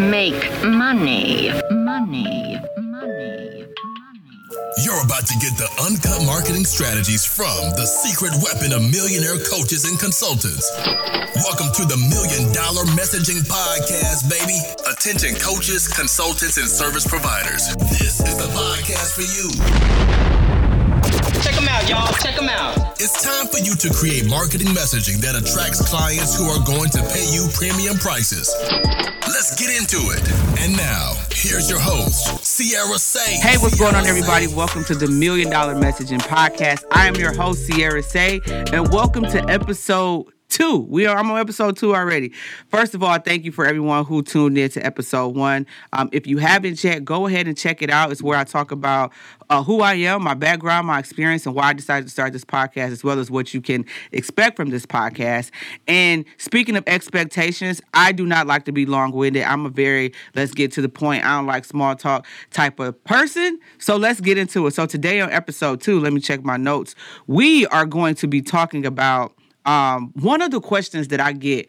Make money. Money. Money. Money. You're about to get the uncut marketing strategies from the secret weapon of millionaire coaches and consultants. Welcome to the Million Dollar Messaging Podcast, baby. Attention coaches, consultants, and service providers. This is the podcast for you. Check them out, y'all. Check them out. It's time for you to create marketing messaging that attracts clients who are going to pay you premium prices. Let's get into it. And now, here's your host, Cierra Seay. Hey, what's going on, everybody? Say. Welcome to the Million Dollar Messaging Podcast. I am your host, Cierra Seay, and welcome to episode two. We are I'm on episode two already. First of all, thank you for everyone who tuned in to episode one. Um, if you haven't yet, go ahead and check it out. It's where I talk about uh, who I am, my background, my experience, and why I decided to start this podcast, as well as what you can expect from this podcast. And speaking of expectations, I do not like to be long winded. I'm a very let's get to the point. I don't like small talk type of person. So let's get into it. So today on episode two, let me check my notes. We are going to be talking about um, one of the questions that I get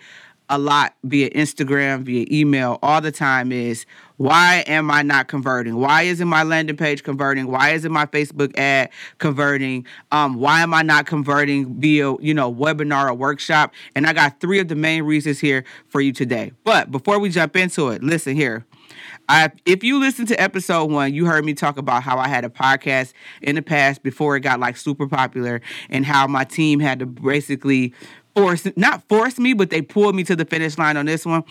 a lot via Instagram, via email all the time is why am I not converting? Why isn't my landing page converting? Why isn't my Facebook ad converting? Um, why am I not converting via, you know, webinar or workshop? And I got three of the main reasons here for you today. But before we jump into it, listen here. I, if you listen to episode one, you heard me talk about how I had a podcast in the past before it got like super popular, and how my team had to basically force, not force me, but they pulled me to the finish line on this one.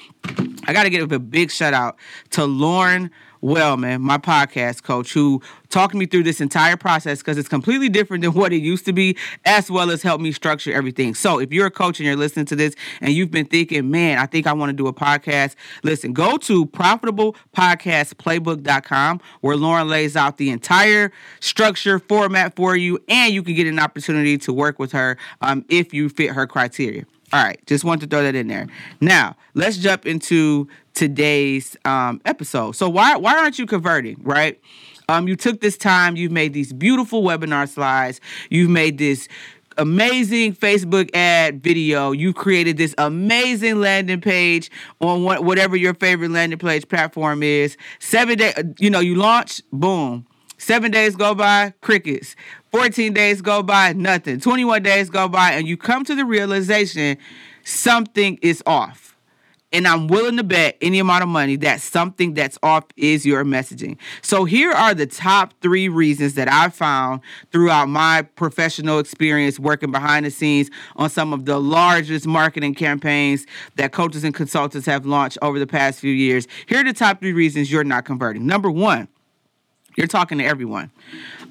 I got to give a big shout out to Lauren Wellman, my podcast coach, who talked me through this entire process because it's completely different than what it used to be, as well as helped me structure everything. So if you're a coach and you're listening to this and you've been thinking, man, I think I want to do a podcast, listen, go to profitablepodcastplaybook.com where Lauren lays out the entire structure format for you, and you can get an opportunity to work with her um, if you fit her criteria. All right, just want to throw that in there. Now, let's jump into today's um, episode. So, why why aren't you converting? Right? Um, you took this time. You've made these beautiful webinar slides. You've made this amazing Facebook ad video. You created this amazing landing page on what, whatever your favorite landing page platform is. Seven day, you know, you launch, boom. Seven days go by, crickets. 14 days go by, nothing. 21 days go by, and you come to the realization something is off. And I'm willing to bet any amount of money that something that's off is your messaging. So here are the top three reasons that I found throughout my professional experience working behind the scenes on some of the largest marketing campaigns that coaches and consultants have launched over the past few years. Here are the top three reasons you're not converting. Number one, you're talking to everyone.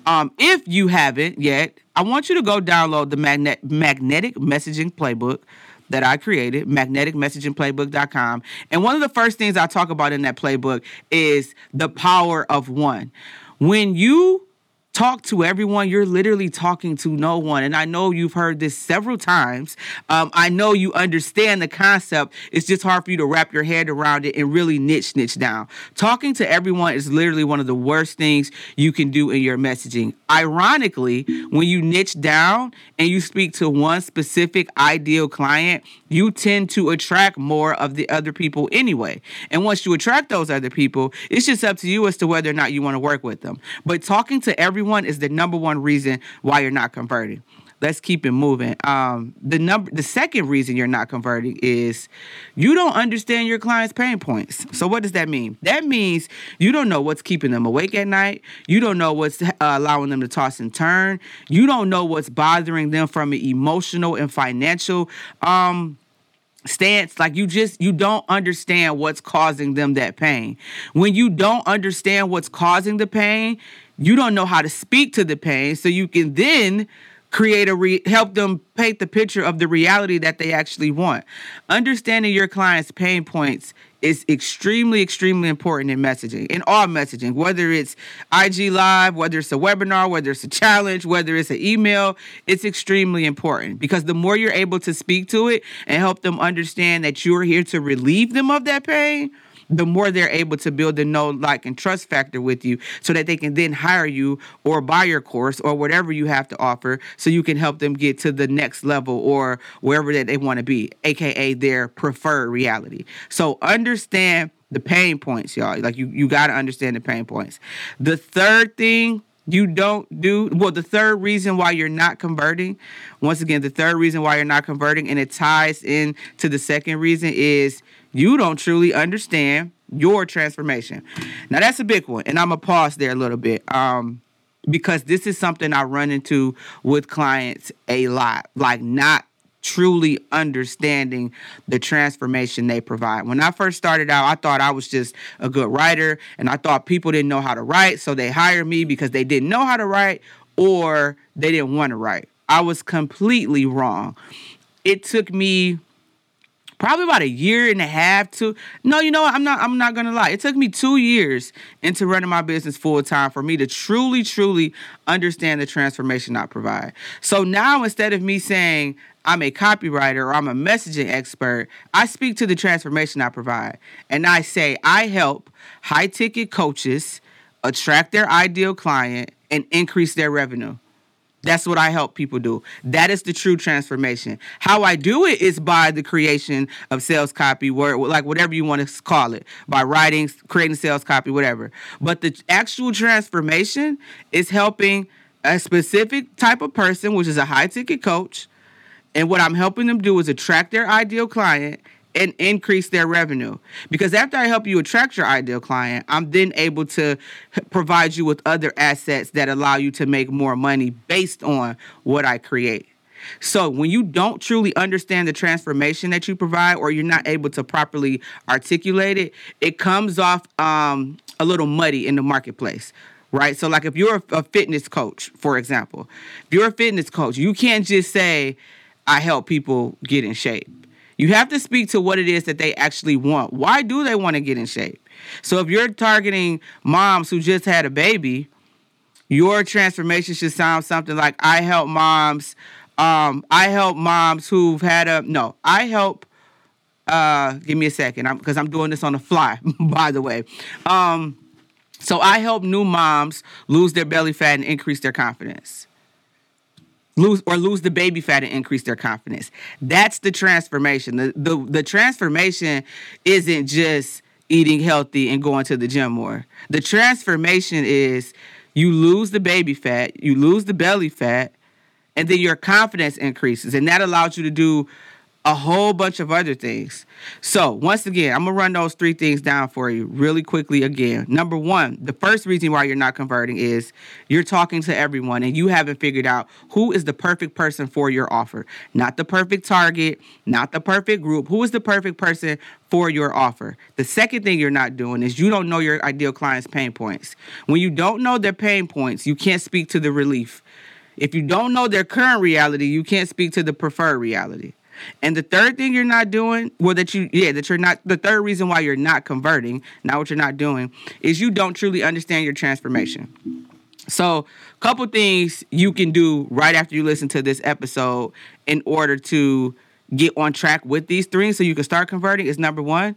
Um, if you haven't yet, I want you to go download the Magne- Magnetic Messaging Playbook that I created, magneticmessagingplaybook.com. And one of the first things I talk about in that playbook is the power of one. When you talk to everyone, you're literally talking to no one. And I know you've heard this several times. Um, I know you understand the concept. It's just hard for you to wrap your head around it and really niche niche down. Talking to everyone is literally one of the worst things you can do in your messaging. Ironically, when you niche down and you speak to one specific ideal client, you tend to attract more of the other people anyway. And once you attract those other people, it's just up to you as to whether or not you want to work with them. But talking to everyone is the number one reason why you're not converting. Let's keep it moving. Um, the number, the second reason you're not converting is you don't understand your client's pain points. So what does that mean? That means you don't know what's keeping them awake at night. You don't know what's uh, allowing them to toss and turn. You don't know what's bothering them from an emotional and financial um, stance like you just you don't understand what's causing them that pain. When you don't understand what's causing the pain you don't know how to speak to the pain so you can then create a re- help them paint the picture of the reality that they actually want. Understanding your client's pain points is extremely extremely important in messaging in all messaging whether it's ig live whether it's a webinar whether it's a challenge whether it's an email it's extremely important because the more you're able to speak to it and help them understand that you're here to relieve them of that pain the more they're able to build the know, like, and trust factor with you so that they can then hire you or buy your course or whatever you have to offer so you can help them get to the next level or wherever that they want to be, aka their preferred reality. So understand the pain points, y'all. Like you, you got to understand the pain points. The third thing you don't do well the third reason why you're not converting once again the third reason why you're not converting and it ties in to the second reason is you don't truly understand your transformation now that's a big one and i'm gonna pause there a little bit um because this is something i run into with clients a lot like not truly understanding the transformation they provide. When I first started out, I thought I was just a good writer and I thought people didn't know how to write, so they hired me because they didn't know how to write or they didn't want to write. I was completely wrong. It took me probably about a year and a half to no you know what i'm not i'm not gonna lie it took me two years into running my business full time for me to truly truly understand the transformation i provide so now instead of me saying I'm a copywriter or I'm a messaging expert, I speak to the transformation I provide. And I say, I help high ticket coaches attract their ideal client and increase their revenue. That's what I help people do. That is the true transformation. How I do it is by the creation of sales copy, word, like whatever you want to call it, by writing, creating sales copy, whatever. But the actual transformation is helping a specific type of person, which is a high ticket coach, and what I'm helping them do is attract their ideal client and increase their revenue. Because after I help you attract your ideal client, I'm then able to provide you with other assets that allow you to make more money based on what I create. So when you don't truly understand the transformation that you provide, or you're not able to properly articulate it, it comes off um, a little muddy in the marketplace. Right. So, like if you're a fitness coach, for example, if you're a fitness coach, you can't just say, I help people get in shape. You have to speak to what it is that they actually want. Why do they want to get in shape? So if you're targeting moms who just had a baby, your transformation should sound something like I help moms um, I help moms who've had a no, I help uh give me a second I'm because I'm doing this on the fly by the way. Um so I help new moms lose their belly fat and increase their confidence lose or lose the baby fat and increase their confidence. That's the transformation. The the, the transformation isn't just eating healthy and going to the gym more. The transformation is you lose the baby fat, you lose the belly fat, and then your confidence increases. And that allows you to do a whole bunch of other things. So, once again, I'm gonna run those three things down for you really quickly again. Number one, the first reason why you're not converting is you're talking to everyone and you haven't figured out who is the perfect person for your offer. Not the perfect target, not the perfect group. Who is the perfect person for your offer? The second thing you're not doing is you don't know your ideal client's pain points. When you don't know their pain points, you can't speak to the relief. If you don't know their current reality, you can't speak to the preferred reality. And the third thing you're not doing, well, that you, yeah, that you're not, the third reason why you're not converting, not what you're not doing, is you don't truly understand your transformation. So, a couple things you can do right after you listen to this episode in order to get on track with these three so you can start converting is number one,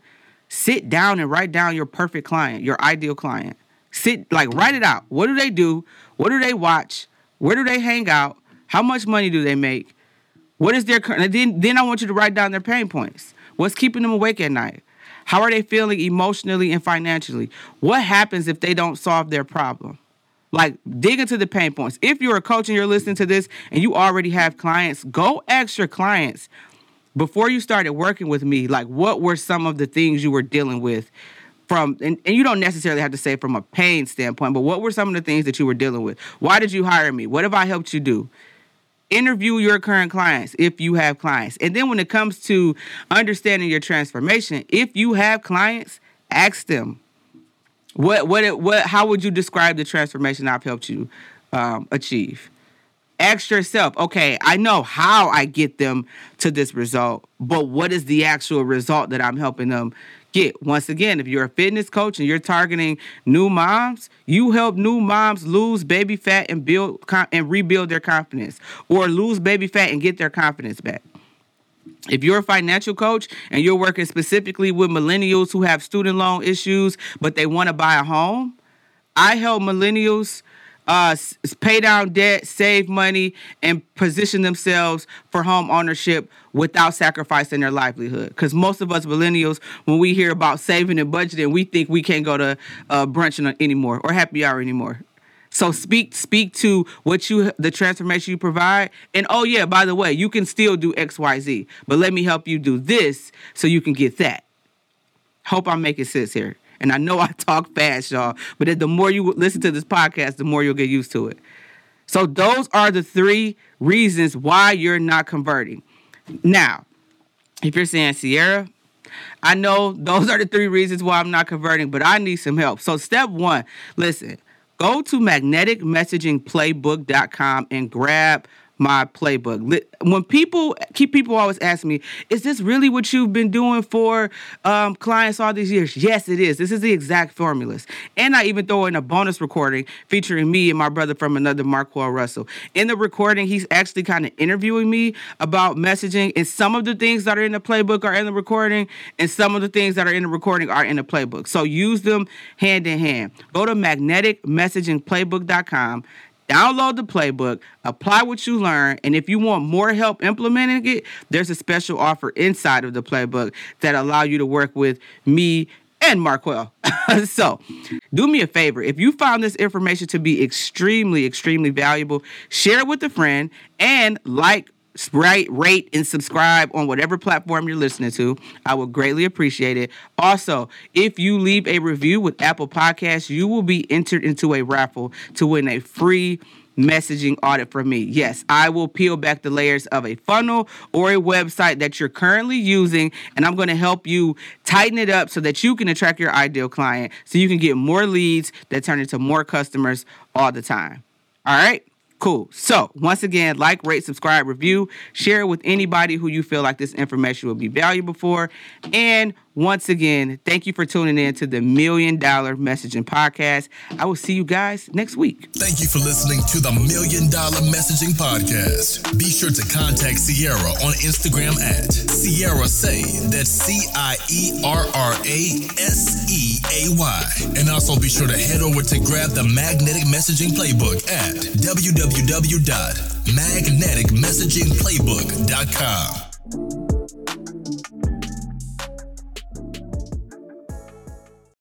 sit down and write down your perfect client, your ideal client. Sit, like, write it out. What do they do? What do they watch? Where do they hang out? How much money do they make? What is their current? Then, then I want you to write down their pain points. What's keeping them awake at night? How are they feeling emotionally and financially? What happens if they don't solve their problem? Like, dig into the pain points. If you're a coach and you're listening to this and you already have clients, go ask your clients before you started working with me, like, what were some of the things you were dealing with from, and, and you don't necessarily have to say from a pain standpoint, but what were some of the things that you were dealing with? Why did you hire me? What have I helped you do? Interview your current clients if you have clients. And then when it comes to understanding your transformation, if you have clients, ask them what what what how would you describe the transformation I've helped you um, achieve? Ask yourself, okay, I know how I get them to this result, but what is the actual result that I'm helping them get. Once again, if you're a fitness coach and you're targeting new moms, you help new moms lose baby fat and build and rebuild their confidence, or lose baby fat and get their confidence back. If you're a financial coach and you're working specifically with millennials who have student loan issues, but they want to buy a home, I help millennials uh, pay down debt, save money, and position themselves for home ownership without sacrificing their livelihood. Because most of us millennials, when we hear about saving and budgeting, we think we can't go to uh, brunch anymore or happy hour anymore. So speak speak to what you the transformation you provide. And oh yeah, by the way, you can still do XYZ, but let me help you do this so you can get that. Hope I'm making sense here. And I know I talk fast, y'all, but the more you listen to this podcast, the more you'll get used to it. So those are the three reasons why you're not converting. Now, if you're saying Cierra, I know those are the three reasons why I'm not converting, but I need some help. So step one, listen, go to magneticmessagingplaybook.com and grab my playbook. When people keep people always ask me, is this really what you've been doing for um, clients all these years? Yes, it is. This is the exact formulas. And I even throw in a bonus recording featuring me and my brother from another Marquell Russell. In the recording, he's actually kind of interviewing me about messaging, and some of the things that are in the playbook are in the recording, and some of the things that are in the recording are in the playbook. So use them hand in hand. Go to magneticmessagingplaybook.com. Download the playbook, apply what you learn, and if you want more help implementing it, there's a special offer inside of the playbook that allow you to work with me and Marquell. so, do me a favor. If you found this information to be extremely, extremely valuable, share it with a friend and like, Right, rate, and subscribe on whatever platform you're listening to. I would greatly appreciate it. Also, if you leave a review with Apple Podcasts, you will be entered into a raffle to win a free messaging audit from me. Yes, I will peel back the layers of a funnel or a website that you're currently using, and I'm going to help you tighten it up so that you can attract your ideal client so you can get more leads that turn into more customers all the time. All right? Cool. So, once again, like, rate, subscribe, review, share it with anybody who you feel like this information will be valuable for. And once again, thank you for tuning in to the Million Dollar Messaging Podcast. I will see you guys next week. Thank you for listening to the Million Dollar Messaging Podcast. Be sure to contact Cierra on Instagram at Cierra Seay. That's C I E R R A S E A Y. And also be sure to head over to grab the Magnetic Messaging Playbook at www.magneticmessagingplaybook.com.